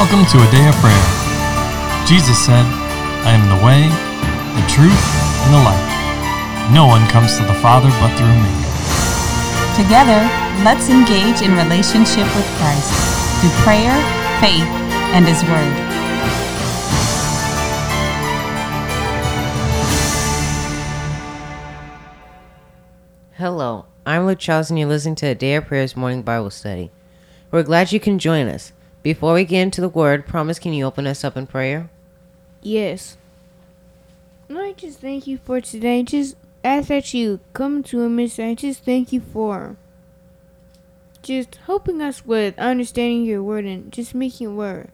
Welcome to a day of prayer. Jesus said, I am the way, the truth, and the life. No one comes to the Father but through me. Together, let's engage in relationship with Christ through prayer, faith, and His Word. Hello, I'm Luke Charles, and you're listening to a Day of Prayers morning Bible study. We're glad you can join us. Before we get into the Word, promise can you open us up in prayer? Yes. I just thank you for today. Just ask that you come to a miss. I just thank you for just helping us with understanding your word and just making it where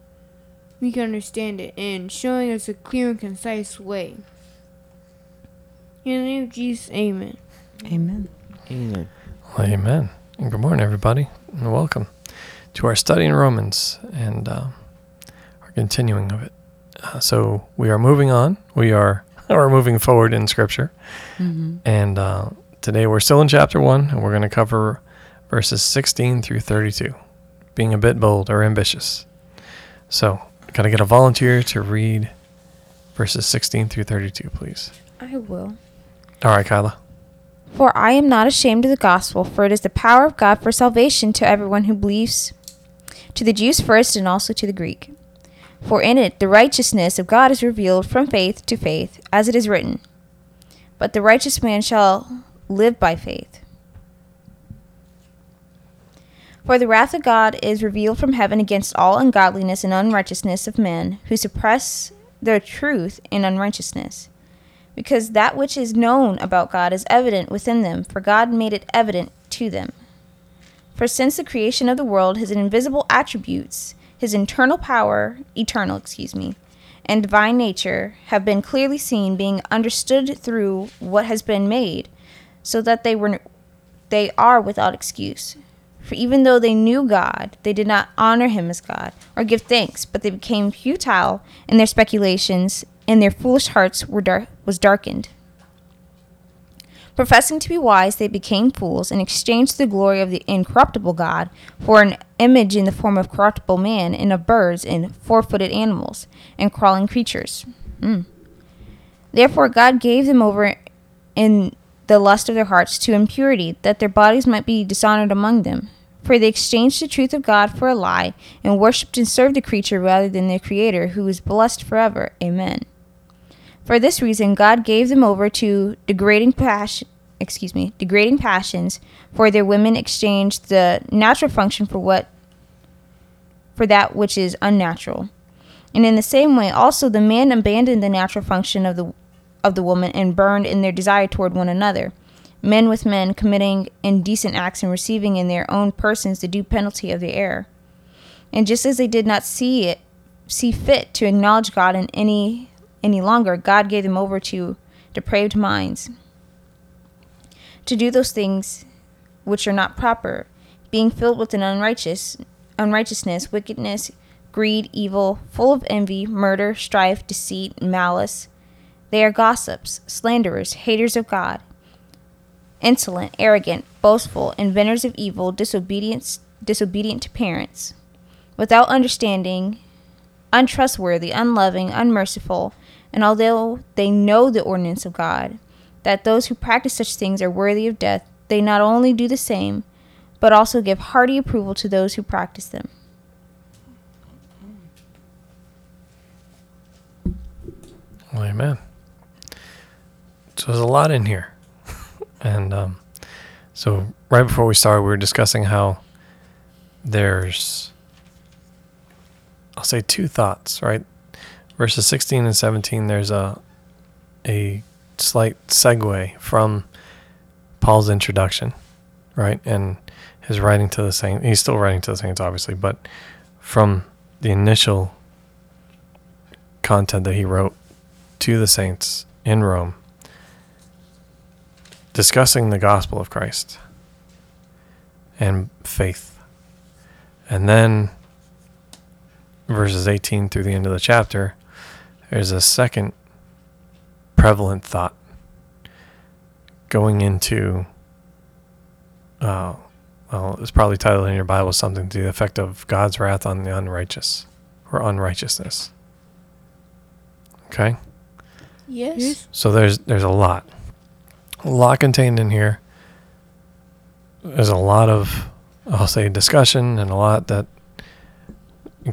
we can understand it and showing us a clear and concise way. In the name of Jesus, amen. Amen. Amen. Well, amen. And good morning, everybody, and welcome to our study in Romans and uh, our continuing of it. Uh, so we are moving on. We are we're moving forward in Scripture, and uh, today we're still in chapter one, and we're going to cover verses 16 through 32. Being a bit bold or ambitious. So, got to get a volunteer to read verses 16 through 32, please. I will. All right, Kyla. For I am not ashamed of the gospel, for it is the power of God for salvation to everyone who believes, to the Jews first and also to the Greek. For in it the righteousness of God is revealed from faith to faith, as it is written, But the righteous man shall live by faith. For the wrath of God is revealed from heaven against all ungodliness and unrighteousness of men, who suppress the truth in unrighteousness because that which is known about God is evident within them, for God made it evident to them. For since the creation of the world, his invisible attributes, his internal power, eternal, excuse me, and divine nature have been clearly seen, being understood through what has been made, so that they were they are without excuse. For even though they knew God, they did not honor him as God or give thanks, but they became futile in their speculations, and their foolish hearts were dar- was darkened. Professing to be wise, they became fools and exchanged the glory of the incorruptible God for an image in the form of corruptible man and of birds and four footed animals and crawling creatures. Mm. Therefore, God gave them over in the lust of their hearts to impurity, that their bodies might be dishonored among them. For they exchanged the truth of God for a lie, and worshipped and served the creature rather than the Creator, who is blessed forever. Amen. For this reason, God gave them over to degrading passion. Excuse me, degrading passions. For their women exchanged the natural function for what, for that which is unnatural. And in the same way, also the man abandoned the natural function of the of the woman and burned in their desire toward one another, men with men committing indecent acts and receiving in their own persons the due penalty of their error. And just as they did not see it, see fit to acknowledge God in any any longer, God gave them over to depraved minds to do those things which are not proper, being filled with an unrighteous unrighteousness, wickedness, greed, evil, full of envy, murder, strife, deceit, malice. They are gossips, slanderers, haters of God, insolent, arrogant, boastful, inventors of evil, disobedient, disobedient to parents, without understanding, untrustworthy, unloving, unmerciful, and although they know the ordinance of God, that those who practice such things are worthy of death, they not only do the same, but also give hearty approval to those who practice them. Well, amen. So there's a lot in here. and um, so right before we started, we were discussing how there's, I'll say two thoughts, right? Verses 16 and 17, there's a, a slight segue from Paul's introduction, right? And his writing to the saints. He's still writing to the saints, obviously, but from the initial content that he wrote to the saints in Rome, discussing the gospel of Christ and faith. And then verses 18 through the end of the chapter, there's a second prevalent thought going into, uh, well, it's probably titled in your Bible something to the effect of God's wrath on the unrighteous, or unrighteousness. Okay? Yes. Yes. So there's there's a lot. A lot contained in here. There's a lot of I'll say discussion and a lot that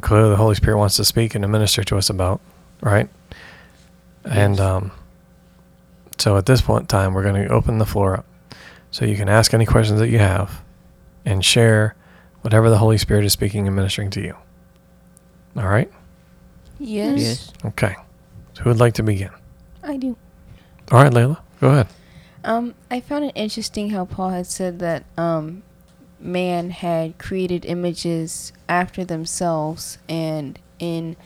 clearly the Holy Spirit wants to speak and to minister to us about, right? And um so at this point in time we're going to open the floor up. So you can ask any questions that you have and share whatever the Holy Spirit is speaking and ministering to you. All right? Yes. Yes. Okay. So who would like to begin? I do. All right, Layla, go ahead. Um, I found it interesting how Paul had said that um, man had created images after themselves and in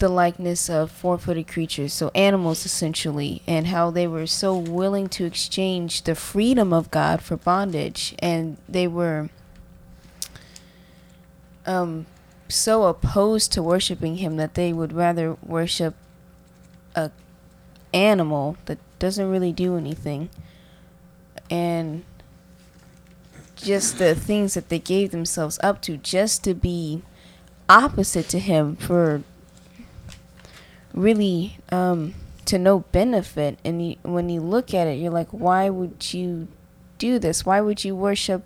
the likeness of four-footed creatures, so animals essentially, and how they were so willing to exchange the freedom of God for bondage, and they were um, so opposed to worshiping Him that they would rather worship a animal that doesn't really do anything. And just the things that they gave themselves up to just to be opposite to him for really um, to no benefit. And you, when you look at it you're like why would you do this? Why would you worship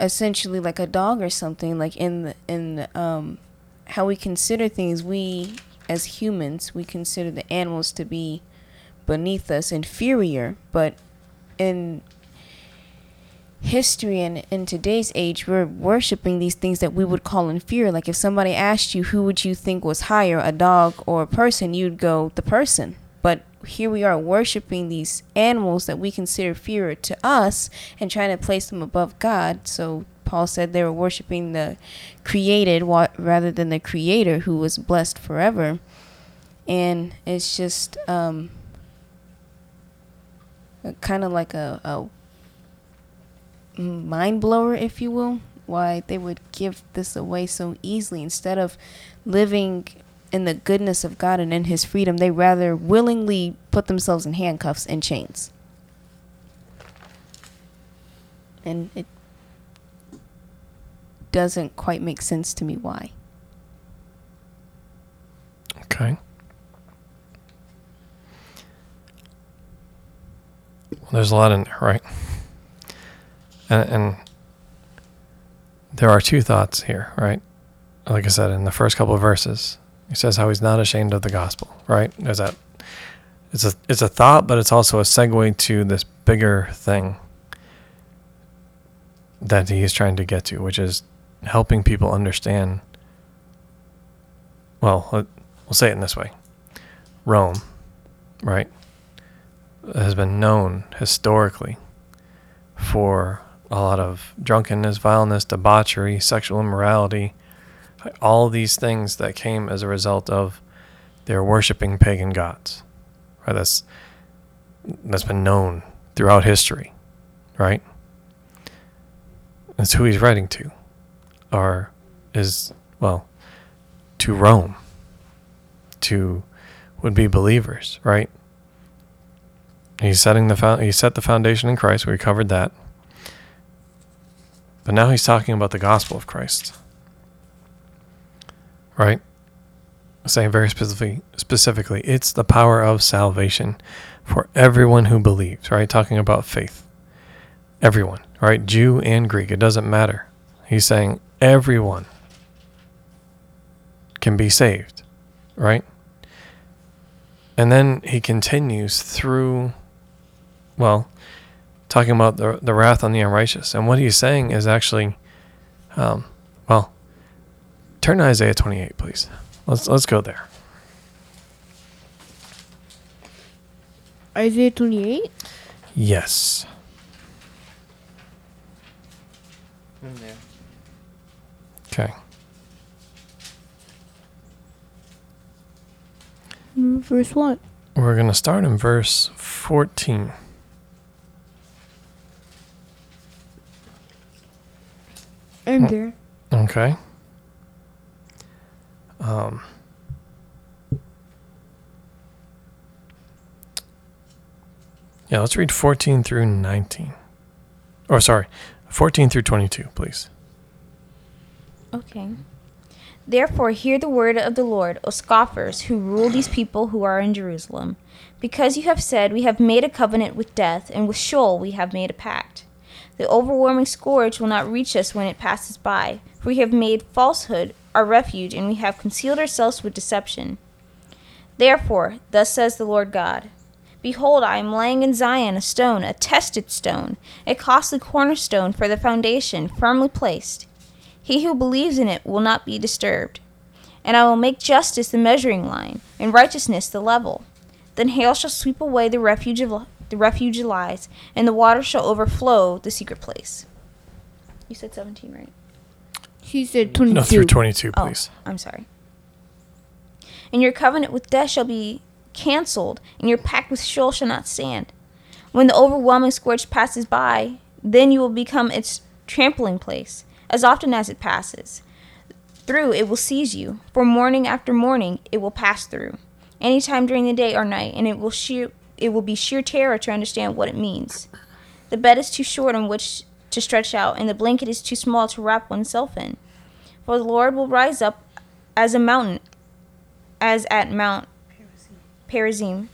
essentially like a dog or something? Like in in um, how we consider things we as humans we consider the animals to be beneath us inferior. But in history and in today's age we're worshiping these things that we would call inferior like if somebody asked you who would you think was higher a dog or a person you'd go the person. But here we are worshiping these animals that we consider inferior to us and trying to place them above god. So paul said they were worshiping the created rather than the creator who was blessed forever. And it's just um kind of like a, a mind blower, if you will, why they would give this away so easily instead of living in the goodness of God and in His freedom. They rather willingly put themselves in handcuffs and chains. And it doesn't quite make sense to me why. Okay. Well, there's a lot in there, right? And, and there are two thoughts here, right? Like I said, in the first couple of verses, he says how he's not ashamed of the gospel, right? There's that. It's a it's a thought, but it's also a segue to this bigger thing that he is trying to get to, which is helping people understand. Well, we'll say it in this way: Rome, right, has been known historically for a lot of drunkenness, vileness, debauchery, sexual immorality, all these things that came as a result of their worshiping pagan gods. Right? That's that's been known throughout history, right? That's who he's writing to, or is well, to Rome, to would be believers, right? He's setting the he set the foundation in Christ. We covered that. But now he's talking about the gospel of Christ. Right? Saying very specifically specifically, it's the power of salvation for everyone who believes, right? Talking about faith. Everyone, right? Jew and Greek, it doesn't matter. He's saying everyone can be saved, right? And then he continues through, well, talking about the, the wrath on the unrighteous. And what he's saying is actually, um, well, turn to Isaiah 28, please. Let's, let's go there. Isaiah 28? Yes. Okay. Mm, Verse what? We're going to start in verse 14. I'm Oh. there. Okay. Um, yeah, let's read 14 through 19. Or, sorry, 14 through 22, please. Okay. Therefore, hear the word of the Lord, O scoffers who rule these people who are in Jerusalem. Because you have said, We have made a covenant with death, and with Sheol we have made a pact. The overwhelming scourge will not reach us when it passes by, for we have made falsehood our refuge, and we have concealed ourselves with deception. Therefore, thus says the Lord God Behold, I am laying in Zion a stone, a tested stone, a costly cornerstone for the foundation, firmly placed. He who believes in it will not be disturbed. And I will make justice the measuring line, and righteousness the level. Then hail shall sweep away the refuge of the refuge lies, and the water shall overflow the secret place. You said seventeen, right? He said 22. No, through 22, Oh, please. I'm sorry. And your covenant with death shall be cancelled, and your pact with Sheol shall not stand. When the overwhelming scourge passes by, then you will become its trampling place, as often as it passes. Through it will seize you, for morning after morning it will pass through, any time during the day or night, and it will sheer it will be sheer terror to understand what it means. The bed is too short on which to stretch out, and the blanket is too small to wrap oneself in. For the Lord will rise up as a mountain, as at Mount Perazim,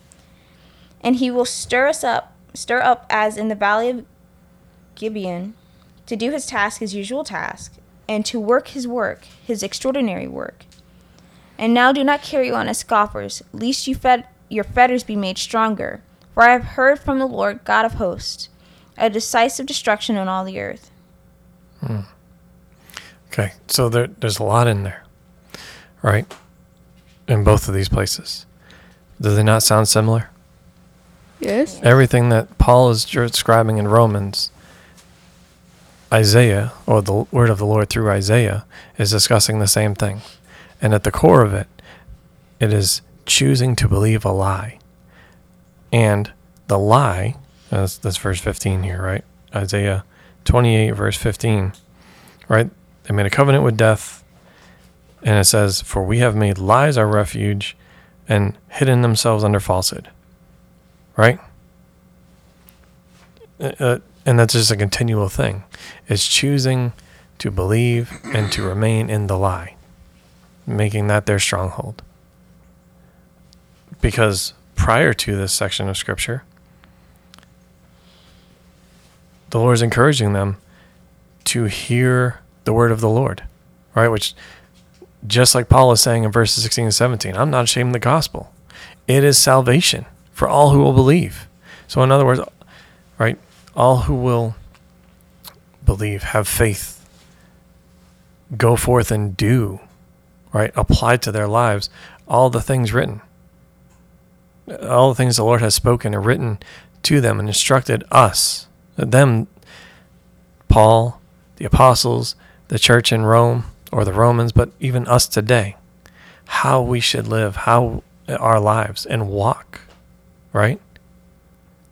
and he will stir us up, stir up as in the valley of Gibeon, to do his task, his usual task, and to work his work, his extraordinary work. And now do not carry on as scoffers, lest you fed, your fetters be made stronger. For I have heard from the Lord God of hosts a decisive destruction on all the earth. Hmm. Okay, so there, there's a lot in there, right? In both of these places. Do they not sound similar? Yes. Everything that Paul is describing in Romans, Isaiah, or the word of the Lord through Isaiah, is discussing the same thing. And at the core of it, it is choosing to believe a lie. And the lie, that's, verse 15 here, right? Isaiah 28, verse 15, right? They made a covenant with death. And it says, For we have made lies our refuge and hidden themselves under falsehood. Right? Uh, uh, and that's just a continual thing. It's choosing to believe and to remain in the lie, making that their stronghold. Because prior to this section of scripture, the Lord is encouraging them to hear the word of the Lord, right? Which, just like Paul is saying in verses 16 and 17, I'm not ashamed of the gospel. It is salvation for all who will believe. So, in other words, right, all who will believe, have faith, go forth and do, right, apply to their lives all the things written, all the things the Lord has spoken and written to them and instructed us, them, Paul, the apostles, the church in Rome, or the Romans, but even us today, how we should live, how our lives and walk, right?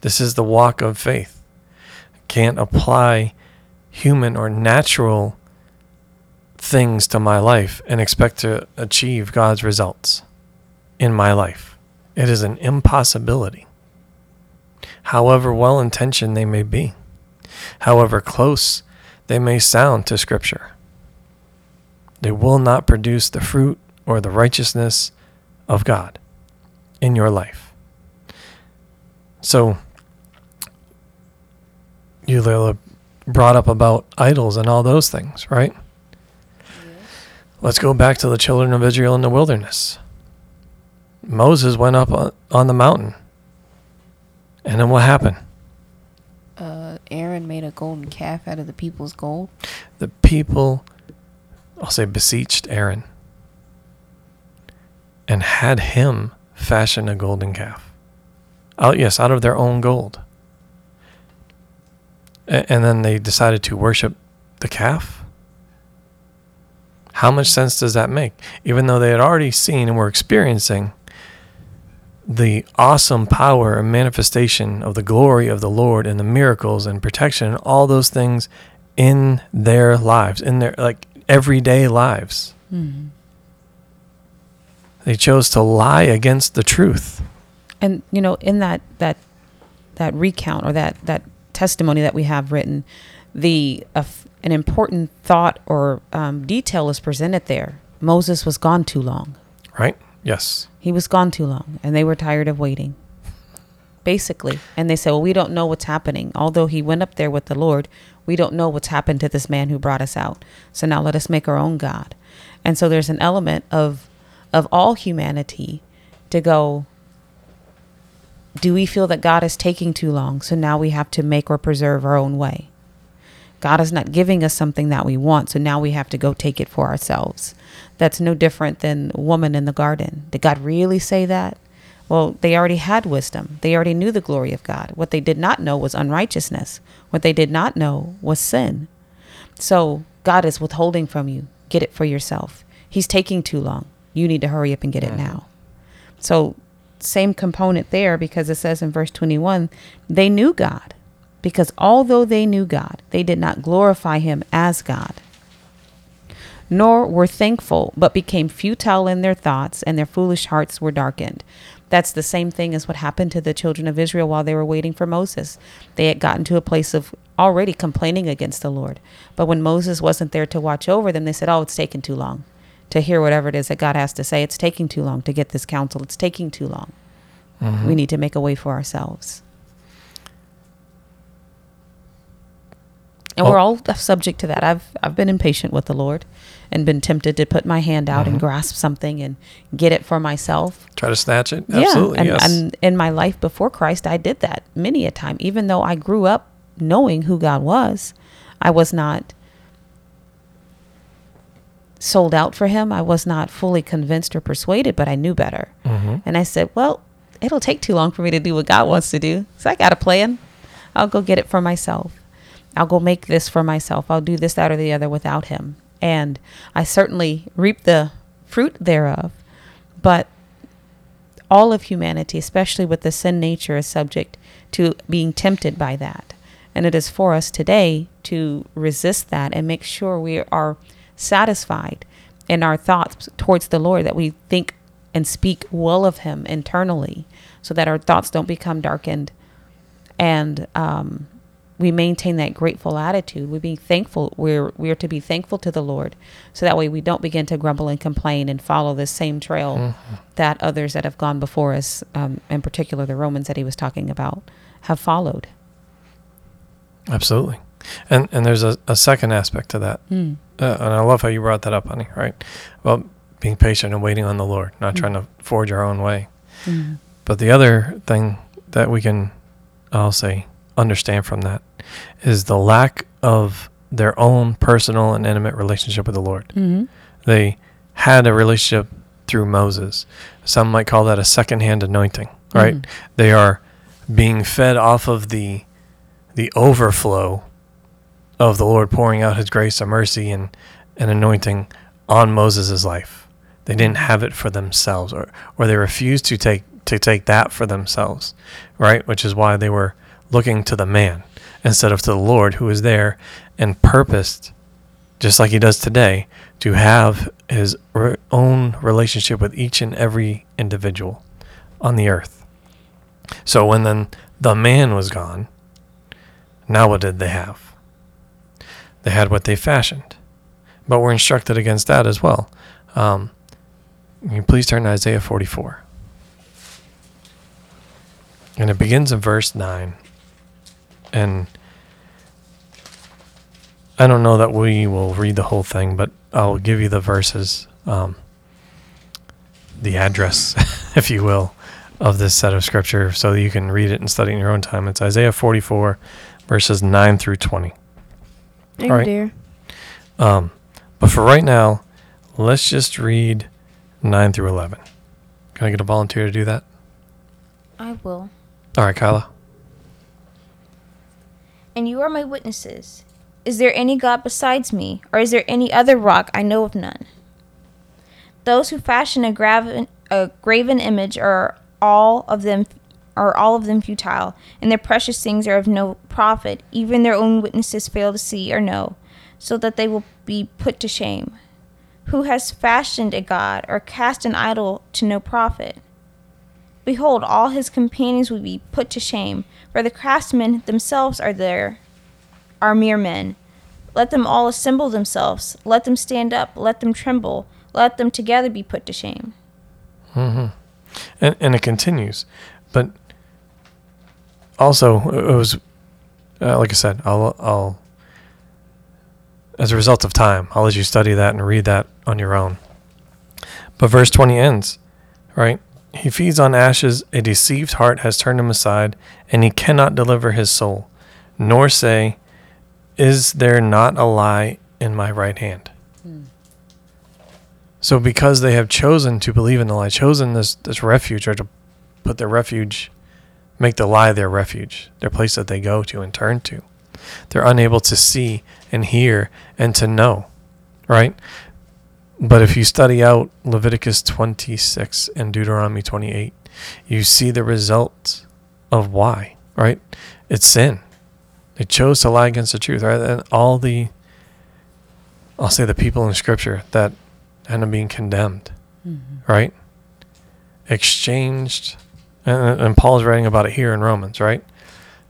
This is the walk of faith. Can't apply human or natural things to my life and expect to achieve God's results in my life. It is an impossibility. However well intentioned they may be, however close they may sound to Scripture, they will not produce the fruit or the righteousness of God in your life. So, you Layla brought up about idols and all those things, right? Let's go back to the children of Israel in the wilderness. Moses went up on, the mountain. And then what happened? Uh, Aaron made a golden calf out of the people's gold. The people, I'll say, beseeched Aaron and had him fashion a golden calf. Out, yes, out of their own gold. A- and then they decided to worship the calf. How much sense does that make? Even though they had already seen and were experiencing the awesome power and manifestation of the glory of the Lord and the miracles and protection and all those things in their lives, in their like everyday lives. They chose to lie against the truth. and you know in that that that recount or that that testimony that we have written the uh, an important thought or um, detail is presented there Moses was gone too long. Right? Yes. He was gone too long, and they were tired of waiting. Basically. And they said, Well, we don't know what's happening. Although he went up there with the Lord, we don't know what's happened to this man who brought us out. So now let us make our own God. And so there's an element of of all humanity to go, do we feel that God is taking too long? So now we have to make or preserve our own way. God is not giving us something that we want, so now we have to go take it for ourselves. That's no different than woman in the garden. Did God really say that? Well, they already had wisdom. They already knew the glory of God. What they did not know was unrighteousness. What they did not know was sin. So God is withholding from you. Get it for yourself. He's taking too long. You need to hurry up and get it mm. now. So, same component there because it says in verse 21 they knew God. Because although they knew God, they did not glorify him as God nor were thankful, but became futile in their thoughts, and their foolish hearts were darkened. That's the same thing as what happened to the children of Israel while they were waiting for Moses. They had gotten to a place of already complaining against the Lord. But when Moses wasn't there to watch over them, they said, Oh, it's taking too long to hear whatever it is that God has to say. It's taking too long to get this counsel. It's taking too long. Mm-hmm. We need to make a way for ourselves. And Oh. we're all subject to that. I've I've been impatient with the Lord and been tempted to put my hand out and grasp something and get it for myself. Try to snatch it? Absolutely. and, yes. and in my life before Christ, I did that many a time. Even though I grew up knowing who God was, I was not sold out for Him. I was not fully convinced or persuaded, but I knew better. Mhm. And I said, "Well, it'll take too long for me to do what God wants to do, so I got a plan. I'll go get it for myself. I'll go make this for myself. I'll do this, that, or the other without Him." And I certainly reap the fruit thereof, but all of humanity, especially with the sin nature, is subject to being tempted by that. And it is for us today to resist that and make sure we are satisfied in our thoughts towards the Lord, that we think and speak well of Him internally, so that our thoughts don't become darkened and um, we maintain that grateful attitude. We be thankful. We're we're to be thankful to the Lord, so that way we don't begin to grumble and complain and follow the same trail that others that have gone before us, um, in particular the Romans that he was talking about, have followed. Absolutely. And and there's a, a second aspect to that. Mm. Uh, and I love how you brought that up, honey, right? About being patient and waiting on the Lord, not trying to forge our own way. Mm. But the other thing that we can, I'll say, understand from that is the lack of their own personal and intimate relationship with the Lord. hmm They had a relationship through Moses. Some might call that a secondhand anointing, right? Mhm. They are being fed off of the the overflow of the Lord pouring out his grace and mercy and, and anointing on Moses' life. They didn't have it for themselves or, or they refused to take to take that for themselves, right? Which is why they were looking to the man instead of to the Lord who is there and purposed just like he does today, to have his own relationship with each and every individual on the earth. So when then the man was gone, now what did they have? They had what they fashioned. But we're instructed against that as well. Um, you please turn to Isaiah 44. And it begins in verse 9. And I don't know that we will read the whole thing, but I'll give you the verses, um, the address, if you will, of this set of scripture so that you can read it and study in your own time. It's Isaiah 44, verses 9 through 20. Thank All right. you, dear. Um, but for right now, let's just read 9 through 11. Can I get a volunteer to do that? I will. All right, Kyla. And you are my witnesses. Is there any God besides me, or is there any other rock I know of none? Those who fashion a graven, a graven image are all of them are all of them futile, and their precious things are of no profit. Even their own witnesses fail to see or know, so that they will be put to shame. Who has fashioned a god or cast an idol to no profit? Behold, all his companions will be put to shame, for the craftsmen themselves are there, are mere men. Let them all assemble themselves, let them stand up, let them tremble. let them together be put to shame. Mm-hmm. And, and it continues. But also, it was, uh, like I said, I'll, I'll, as a result of time, I'll let you study that and read that on your own. But verse 20 ends, right? He feeds on ashes, a deceived heart has turned him aside, and he cannot deliver his soul, nor say, Is there not a lie in my right hand? Hmm. So because they have chosen to believe in the lie, chosen this, this refuge or to put their refuge, make the lie their refuge, their place that they go to and turn to, they're unable to see and hear and to know, right? But if you study out Leviticus 26 and Deuteronomy 28, you see the result of why, right? It's sin. They chose to lie against the truth, right? And all the, I'll say the people in Scripture that end up being condemned, mm-hmm. right? Exchanged, and, and Paul's writing about it here in Romans, right?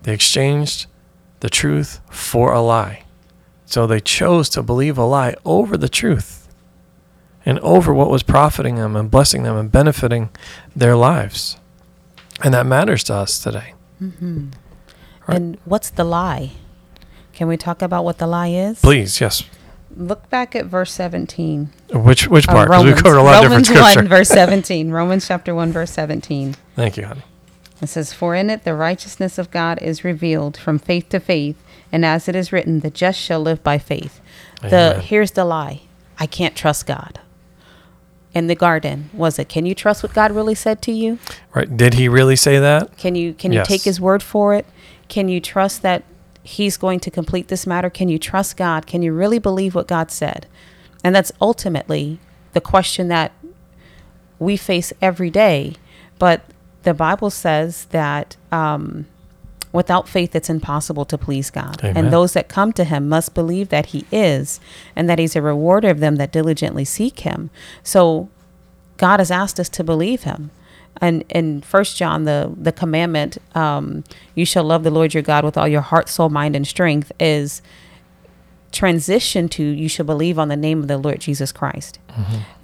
They exchanged the truth for a lie. So they chose to believe a lie over the truth and over what was profiting them and blessing them and benefiting their lives. And that matters to us today. Mm-hmm. Right. And what's the lie? Can we talk about what the lie is? Please, yes. Look back at verse 17. Which which part? Because we covered a lot Romans of different scripture. 1, verse 17. Romans chapter 1, verse 17. Thank you, honey. It says, For in it the righteousness of God is revealed from faith to faith, and as it is written, the just shall live by faith. The here's the lie. I can't trust God. In the garden, was it? Can you trust what God really said to you? Right. Did he really say that? Can you can you take his word for it? Can you trust that he's going to complete this matter? Can you trust God? Can you really believe what God said? And that's ultimately the question that we face every day. But the Bible says that um, without faith, it's impossible to please God. Amen. And those that come to Him must believe that He is, and that He's a rewarder of them that diligently seek Him. So God has asked us to believe Him. And in First John, the the commandment, um, "You shall love the Lord your God with all your heart, soul, mind, and strength," is transition to you shall believe on the name of the Lord Jesus Christ.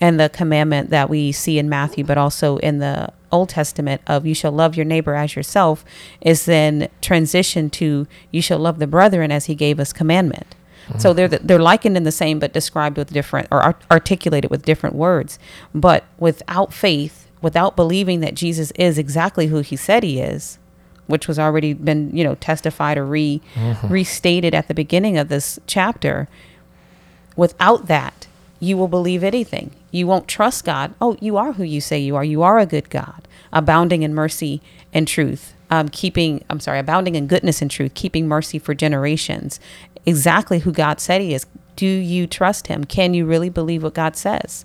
And the commandment that we see in Matthew, but also in the Old Testament of you shall love your neighbor as yourself, is then transition to you shall love the brethren as he gave us commandment. So they're they're likened in the same, but described with different or art- articulated with different words. But without faith, without believing that Jesus is exactly who he said he is, which was already been you know testified or re restated at the beginning of this chapter without that you will believe anything. You won't trust god. Oh you are who you say you are. You are a good god abounding in mercy and truth um, keeping i'm sorry abounding in goodness and truth keeping mercy for generations. Exactly who god said he is. Do you trust him? Can you really believe what god says?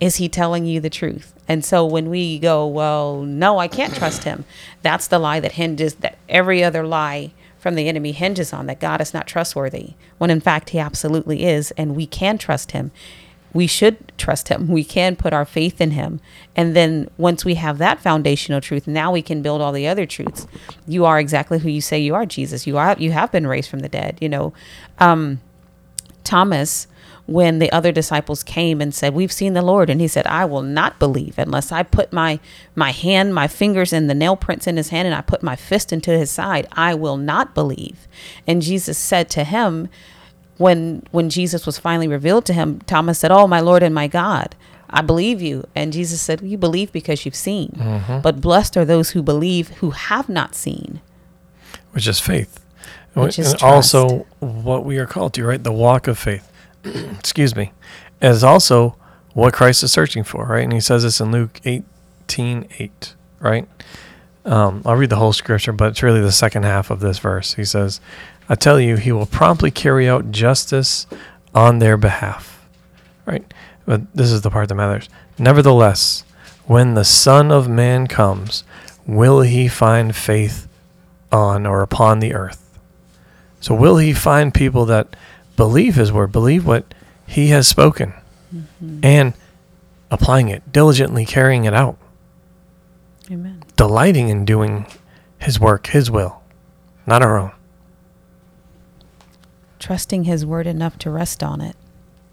Is he telling you the truth? And so when we go, well, no, I can't trust him. That's the lie that hinges that every other lie from the enemy hinges on that God is not trustworthy. When in fact he absolutely is and we can trust him. We should trust him. We can put our faith in him. And then once we have that foundational truth, now we can build all the other truths. You are exactly who you say you are, Jesus. You are you have been raised from the dead, you know. Um Thomas, when the other disciples came and said, "We've seen the Lord," and he said, "I will not believe unless I put my my hand, my fingers in the nail prints in his hand, and I put my fist into his side. I will not believe." And Jesus said to him, when when Jesus was finally revealed to him, Thomas said, "Oh, my Lord and my God." I believe you. And Jesus said, You believe because you've seen. Mm-hmm. But blessed are those who believe who have not seen. which is faith. Which is and also what we are called to, right? The walk of faith. Excuse me. Is also what Christ is searching for, right? And he says this in Luke 18 8, right? Um, I'll read the whole scripture, but it's really the second half of this verse. He says, I tell you, he will promptly carry out justice on their behalf, right? But this is the part that matters. Nevertheless, when the Son of Man comes, will he find faith on or upon the earth. So will he find people that believe his word, believe what he has spoken, and applying it, diligently carrying it out, Amen. delighting in doing his work, his will, not our own. Trusting his word enough to rest on it.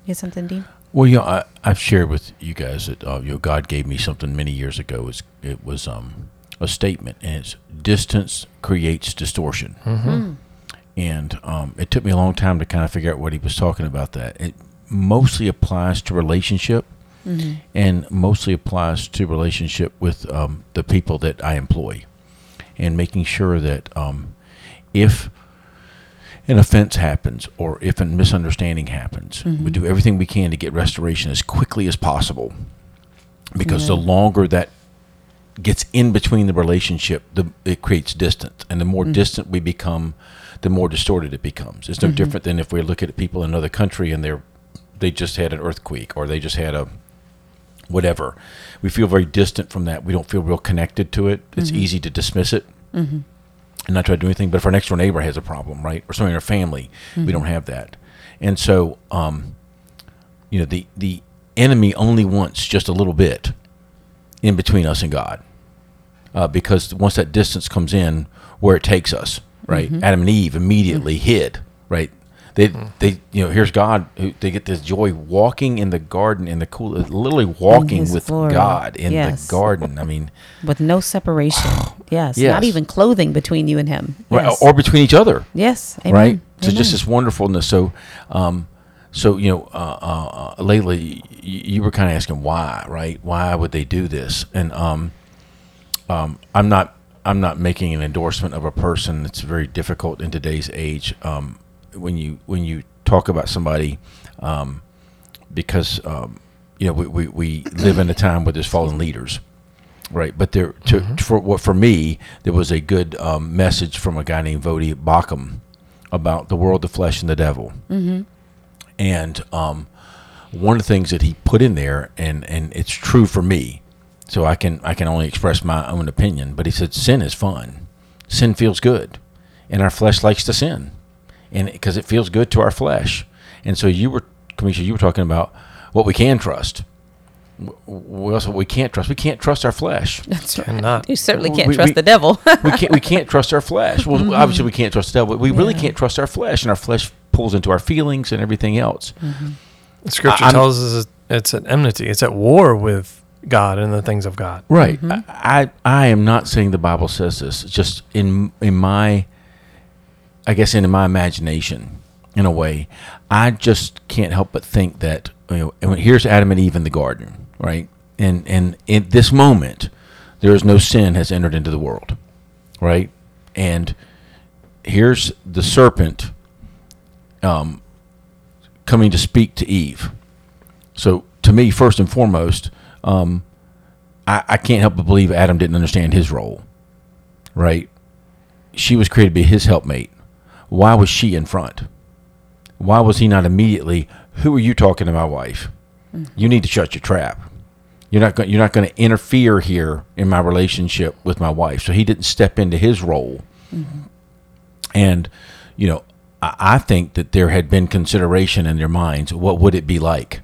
You have something, Dean? Well, you know, I, I've shared with you guys that uh, you know God gave me something many years ago. It was, it was um, a statement, and it's distance creates distortion. And um, it took me a long time to kind of figure out what he was talking about. That it mostly applies to relationship, and mostly applies to relationship with um, the people that I employ, and making sure that um, if an offense happens or if a misunderstanding happens, we do everything we can to get restoration as quickly as possible. Because the longer that gets in between the relationship, the it creates distance, and the more mm-hmm. distant we become, the more distorted it becomes. It's no mm-hmm. different than if we look at people in another country and they're they just had an earthquake or they just had a whatever. We feel very distant from that. We don't feel real connected to it. It's mm-hmm. easy to dismiss it and not try to do anything. But if our next door neighbor has a problem, right, or somebody in our family, we don't have that. And so, um, you know, the the enemy only wants just a little bit in between us and God, uh, because once that distance comes in, where it takes us, right? Adam and Eve immediately hid, right? They, they, you know, here's God. Who, they get this joy walking in the garden in the cool, literally walking with glory. God in Yes. the garden. I mean, with no separation. Yes, Yes. not even clothing between you and him. right, or between each other. yes, amen. right? So just this wonderfulness. So, um, so you know, uh, uh, uh, lately y- you were kind of asking why, right? Why would they do this? And um, um, I'm not, I'm not making an endorsement of a person. It's very difficult in today's age. Um, when you when you talk about somebody, um, because um, you know we, we, we live in a time where there's fallen leaders, right? But there, to, for what for me, there was a good um, message from a guy named Voddie Baucham about the world, the flesh, and the devil. Mm-hmm. And um, one of the things that he put in there, and and it's true for me, so I can I can only express my own opinion. But he said sin is fun, sin feels good, and our flesh likes to sin, and because it feels good to our flesh. And so you were, Kamisha, you were talking about what we can trust. Wh- What else? We can't trust? We can't trust our flesh. That's right. Cannot. You certainly can't We- trust we- the devil. we can't we can't trust our flesh. Well, mm-hmm. obviously we can't trust the devil. But we really can't trust our flesh, and our flesh pulls into our feelings and everything else. Mm-hmm. The scripture I'm- tells us it's an enmity. It's at war with God and the things of God. Right. I, I I am not saying the Bible says this. It's just in in my, I guess in my imagination, in a way, I just can't help but think that you know. And when- here's Adam and Eve in the garden, right? And and in this moment, there is no sin has entered into the world, right? And here's the serpent, um, coming to speak to Eve. So to me, first and foremost, um, I, I can't help but believe Adam didn't understand his role. Right? She was created to be his helpmate. Why was she in front? Why was he not immediately? Who are you talking to my wife? You need to shut your trap. You're not going. You're not going to interfere here in my relationship with my wife. So he didn't step into his role. And you know, I, I think that there had been consideration in their minds. What would it be like?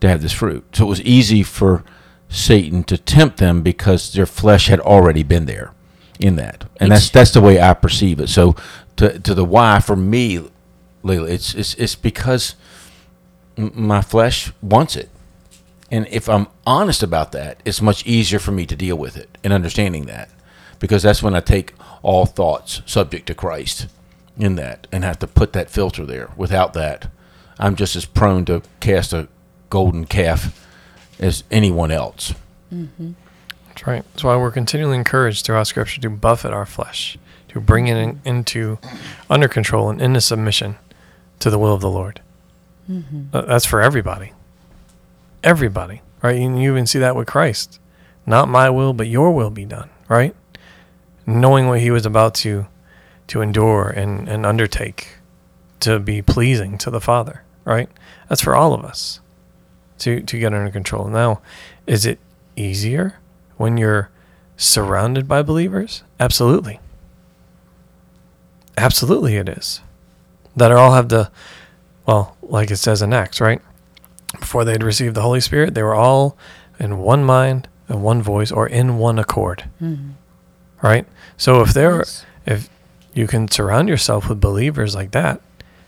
To have this fruit. So it was easy for Satan to tempt them because their flesh had already been there in that. And that's that's the way I perceive it. So to to the why for me, Layla, it's it's it's because my flesh wants it. And if I'm honest about that, it's much easier for me to deal with it and understanding that. Because that's when I take all thoughts subject to Christ in that and have to put that filter there. Without that, I'm just as prone to cast a golden calf as anyone else. That's right. That's why we're continually encouraged throughout Scripture to buffet our flesh, to bring it in, into under control and into submission to the will of the Lord. Uh, that's for everybody. Everybody, right? And you even see that with Christ. Not my will, but your will be done, right? Knowing what he was about to to endure and, and undertake to be pleasing to the Father, right? That's for all of us to, to get under control. Now, is it easier when you're surrounded by believers? Absolutely. Absolutely, it is. That are all have the, well, like it says in Acts, right? Before they had received the Holy Spirit, they were all in one mind and one voice or in one accord. Mm-hmm. Right? So if there, Yes. if you can surround yourself with believers like that,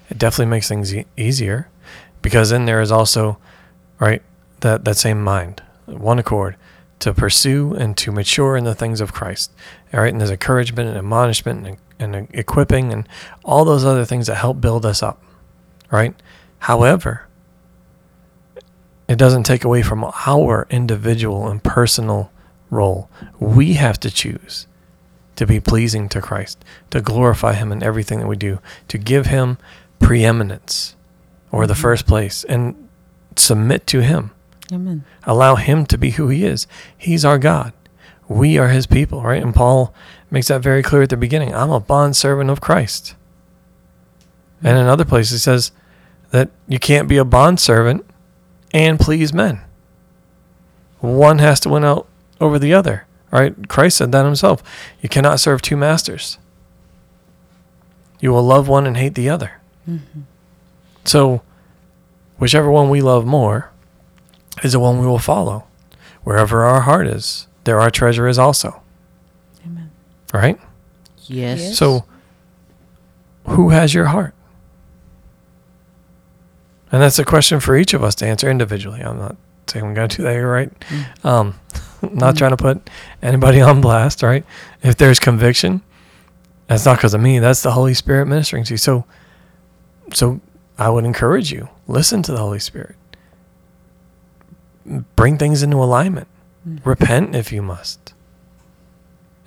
it definitely makes things e- easier because then there is also right? That that same mind, one accord, to pursue and to mature in the things of Christ. All right, and there's encouragement and admonishment and, and equipping and all those other things that help build us up. Right. However, it doesn't take away from our individual and personal role. We have to choose to be pleasing to Christ, to glorify Him in everything that we do, to give Him preeminence or the mm-hmm. first place, and submit to Him. Amen. Allow Him to be who He is. He's our God. We are His people, right? And Paul makes that very clear at the beginning. I'm a bond servant of Christ. And in other places, he says that you can't be a bond servant and please men. One has to win out over the other, right? Christ said that himself. You cannot serve two masters. You will love one and hate the other. Mm-hmm. So, whichever one we love more is the one we will follow. Wherever our heart is, there our treasure is also, Amen. right? Yes. So, who has your heart? And that's a question for each of us to answer individually. I'm not saying we got to do that here, right? Um, not trying to put anybody on blast, right? If there's conviction, that's not because of me. That's the Holy Spirit ministering to you. So, so I would encourage you listen to the Holy Spirit. Bring things into alignment. Mm-hmm. Repent if you must.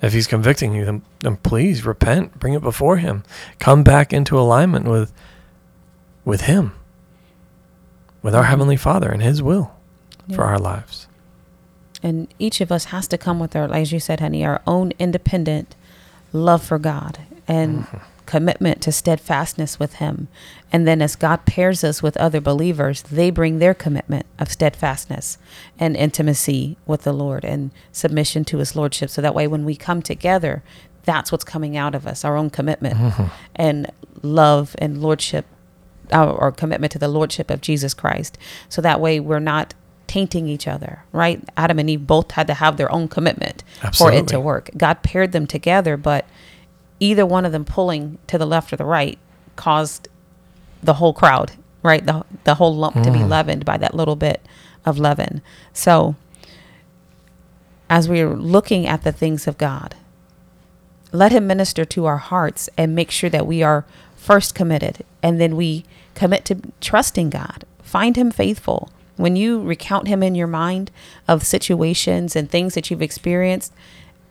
If he's convicting you, then, then please repent. Bring it before him. Come back into alignment with with him. With our mm-hmm. Heavenly Father and his will for our lives. And each of us has to come with our, as you said, honey, our own independent love for God and mm-hmm. Commitment to steadfastness with Him. And then as God pairs us with other believers, they bring their commitment of steadfastness and intimacy with the Lord and submission to His Lordship. So that way, when we come together, that's what's coming out of us our own commitment mm-hmm. and love and Lordship our, our commitment to the lordship of Jesus Christ. So that way we're not tainting each other, right? Adam and Eve both had to have their own commitment for it to work. God paired them together, but either one of them pulling to the left or the right caused the whole crowd, right? The the whole lump to be mm. leavened by that little bit of leaven. So as we're looking at the things of God, let him minister to our hearts and make sure that we are first committed and then we commit to trusting God. Find him faithful. When you recount him in your mind of situations and things that you've experienced,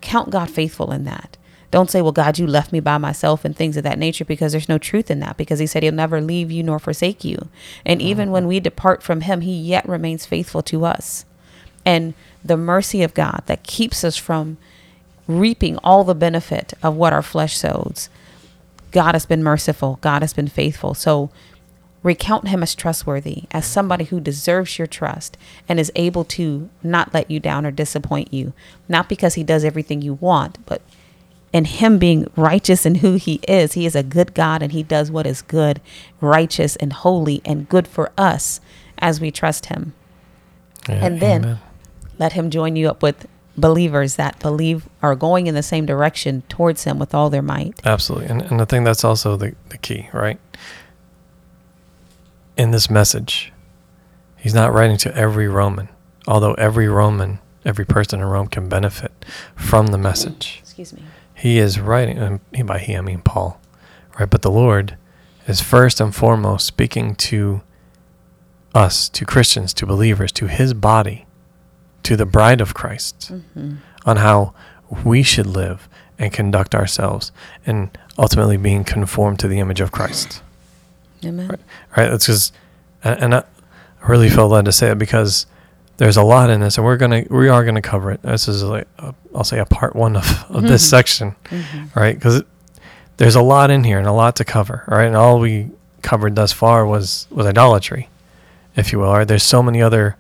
count God faithful in that. Don't say, well, God, you left me by myself and things of that nature because there's no truth in that because he said he'll never leave you nor forsake you. And even when we depart from him, he yet remains faithful to us. And the mercy of God that keeps us from reaping all the benefit of what our flesh sows. God has been merciful. God has been faithful. So recount him as trustworthy, as somebody who deserves your trust and is able to not let you down or disappoint you. Not because he does everything you want, but in him being righteous in who he is. He is a good God and he does what is good, righteous, and holy and good for us as we trust him. Yeah, And then- amen. Let him join you up with believers that believe are going in the same direction towards him with all their might. Absolutely. And, and I think that's also the, the key, right? In this message, he's not writing to every Roman, although every Roman, every person in Rome can benefit from the message. Excuse me. He is writing, um, and by he, I mean Paul, right? But the Lord is first and foremost speaking to us, to Christians, to believers, to his body, to the bride of Christ, mm-hmm. on how we should live and conduct ourselves, and ultimately being conformed to the image of Christ. Amen. Right. Right? That's because, and and I really felt led to say it because there's a lot in this, and we're gonna we are gonna cover it. This is like i I'll say a part one of, of this mm-hmm. section, mm-hmm. right? Because there's a lot in here and a lot to cover, right? And all we covered thus far was was idolatry, if you will. Right? There's so many other,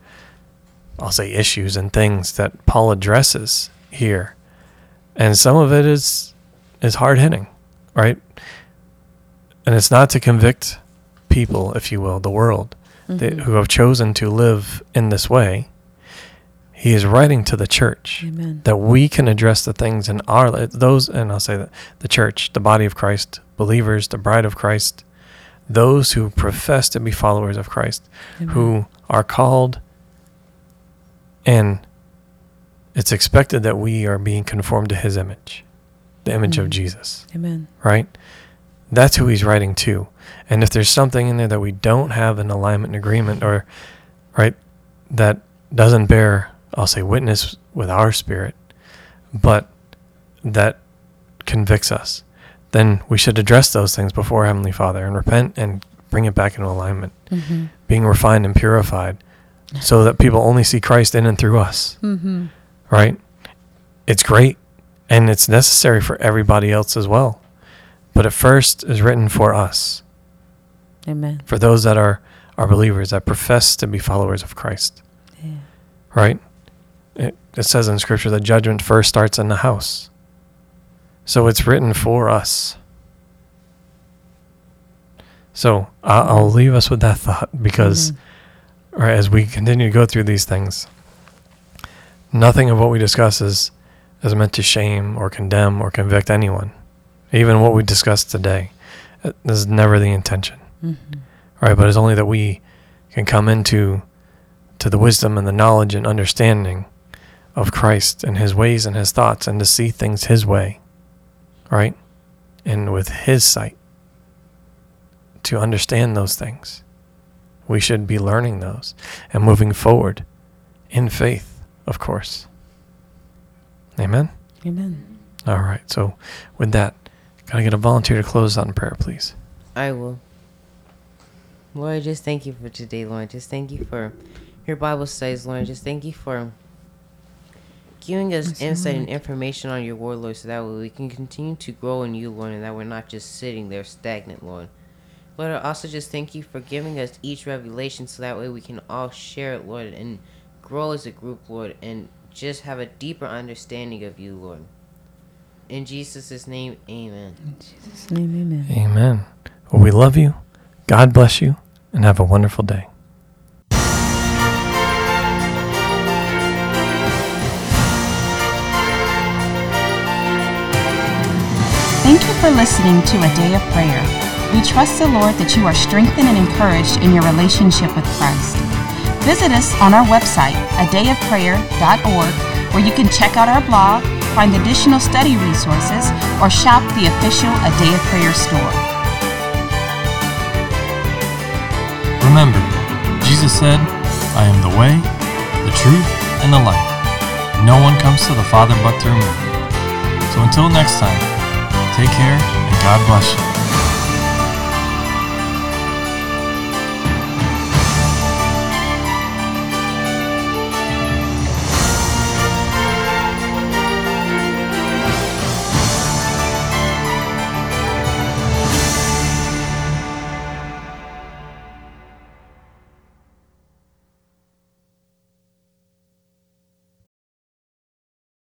I'll say issues and things that Paul addresses here, and some of it is is hard hitting, right? And it's not to convict people, if you will, the world, that, mm-hmm. who have chosen to live in this way. He is writing to the church Amen. that we can address the things in our those, and I'll say that the church, the body of Christ, believers, the bride of Christ, those who profess to be followers of Christ, who are called And it's expected that we are being conformed to his image, the image of. Jesus, Amen. right? That's who he's writing to. And if there's something in there that we don't have an alignment and agreement or, right, that doesn't bear, I'll say, witness with our spirit, but that convicts us, then we should address those things before Heavenly Father and repent and bring it back into alignment, Mm-hmm. being refined and purified so that people only see Christ in and through us, Mm-hmm. right? It's great and it's necessary for everybody else as well. But at first is written for us, Amen. for those that are, are believers, that profess to be followers of Christ, Yeah. right? It, it says in Scripture that judgment first starts in the house. So it's written for us. So I- I'll leave us with that thought because, right, as we continue to go through these things, nothing of what we discuss is, is meant to shame or condemn or convict anyone. Even what we discussed today, uh, this is never the intention, Mm-hmm. right? But it's only that we can come into to the wisdom and the knowledge and understanding of Christ and His ways and His thoughts, and to see things His way, right, and with His sight to understand those things. We should be learning those and moving forward in faith, of course. Amen. Amen. All right. So, with that, can I get a volunteer to close out in prayer, please? I will. Lord, just thank you for today, Lord. Just thank you for your Bible studies, Lord. Just thank you for giving us Yes, insight and information on your word, Lord, so that way we can continue to grow in you, Lord, and that we're not just sitting there stagnant, Lord. Lord, I also just thank you for giving us each revelation so that way we can all share it, Lord, and grow as a group, Lord, and just have a deeper understanding of you, Lord. In Jesus' name, amen. In Jesus' name, amen. Amen. Well, we love you. God bless you, and have a wonderful day. Thank you for listening to A Day of Prayer. We trust the Lord that you are strengthened and encouraged in your relationship with Christ. Visit us on our website, adayofprayer.org, where you can check out our blog, find additional study resources, or shop the official A Day of Prayer store. Remember, Jesus said, I am the way, the truth, and the life. No one comes to the Father but through me. So until next time, take care and God bless you.